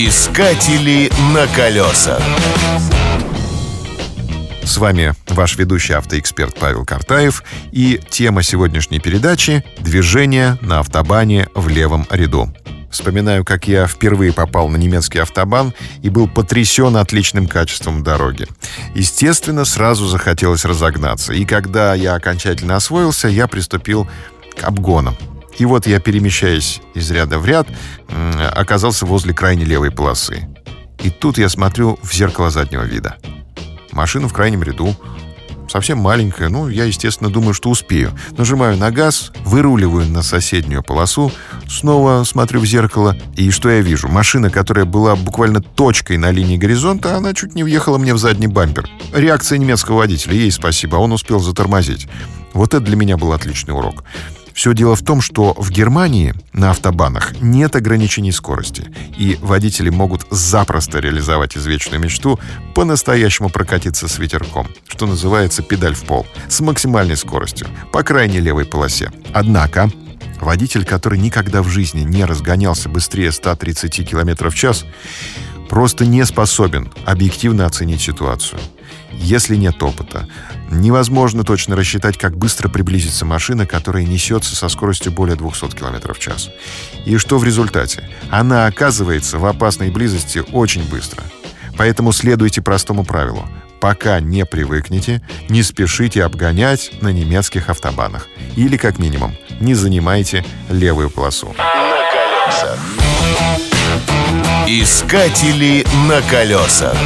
Искатели на колесах. С вами ваш ведущий автоэксперт Павел Картаев и тема сегодняшней передачи «Движение на автобане в левом ряду». Вспоминаю, как я впервые попал на немецкий автобан и был потрясен отличным качеством дороги. Естественно, сразу захотелось разогнаться. И когда я окончательно освоился, я приступил к обгонам. И вот я, перемещаясь из ряда в ряд, оказался возле крайней левой полосы. И тут я смотрю в зеркало заднего вида. Машина в крайнем ряду, совсем маленькая, ну, я, естественно, думаю, что успею. Нажимаю на газ, выруливаю на соседнюю полосу, снова смотрю в зеркало, и что я вижу? Машина, которая была буквально точкой на линии горизонта, она чуть не въехала мне в задний бампер. Реакция немецкого водителя, ей спасибо, он успел затормозить. Вот это для меня был отличный урок. Все дело в том, что в Германии на автобанах нет ограничений скорости, и водители могут запросто реализовать извечную мечту по-настоящему прокатиться с ветерком, что называется педаль в пол, с максимальной скоростью, по крайней левой полосе. Однако, водитель, который никогда в жизни не разгонялся быстрее 130 км в час, просто не способен объективно оценить ситуацию. Если нет опыта, невозможно точно рассчитать, как быстро приблизится машина, которая несется со скоростью более 200 км в час. И что в результате? Она оказывается в опасной близости очень быстро. Поэтому следуйте простому правилу. Пока не привыкнете, не спешите обгонять на немецких автобанах. Или, как минимум, не занимайте левую полосу. На колесах. Искатели на колесах.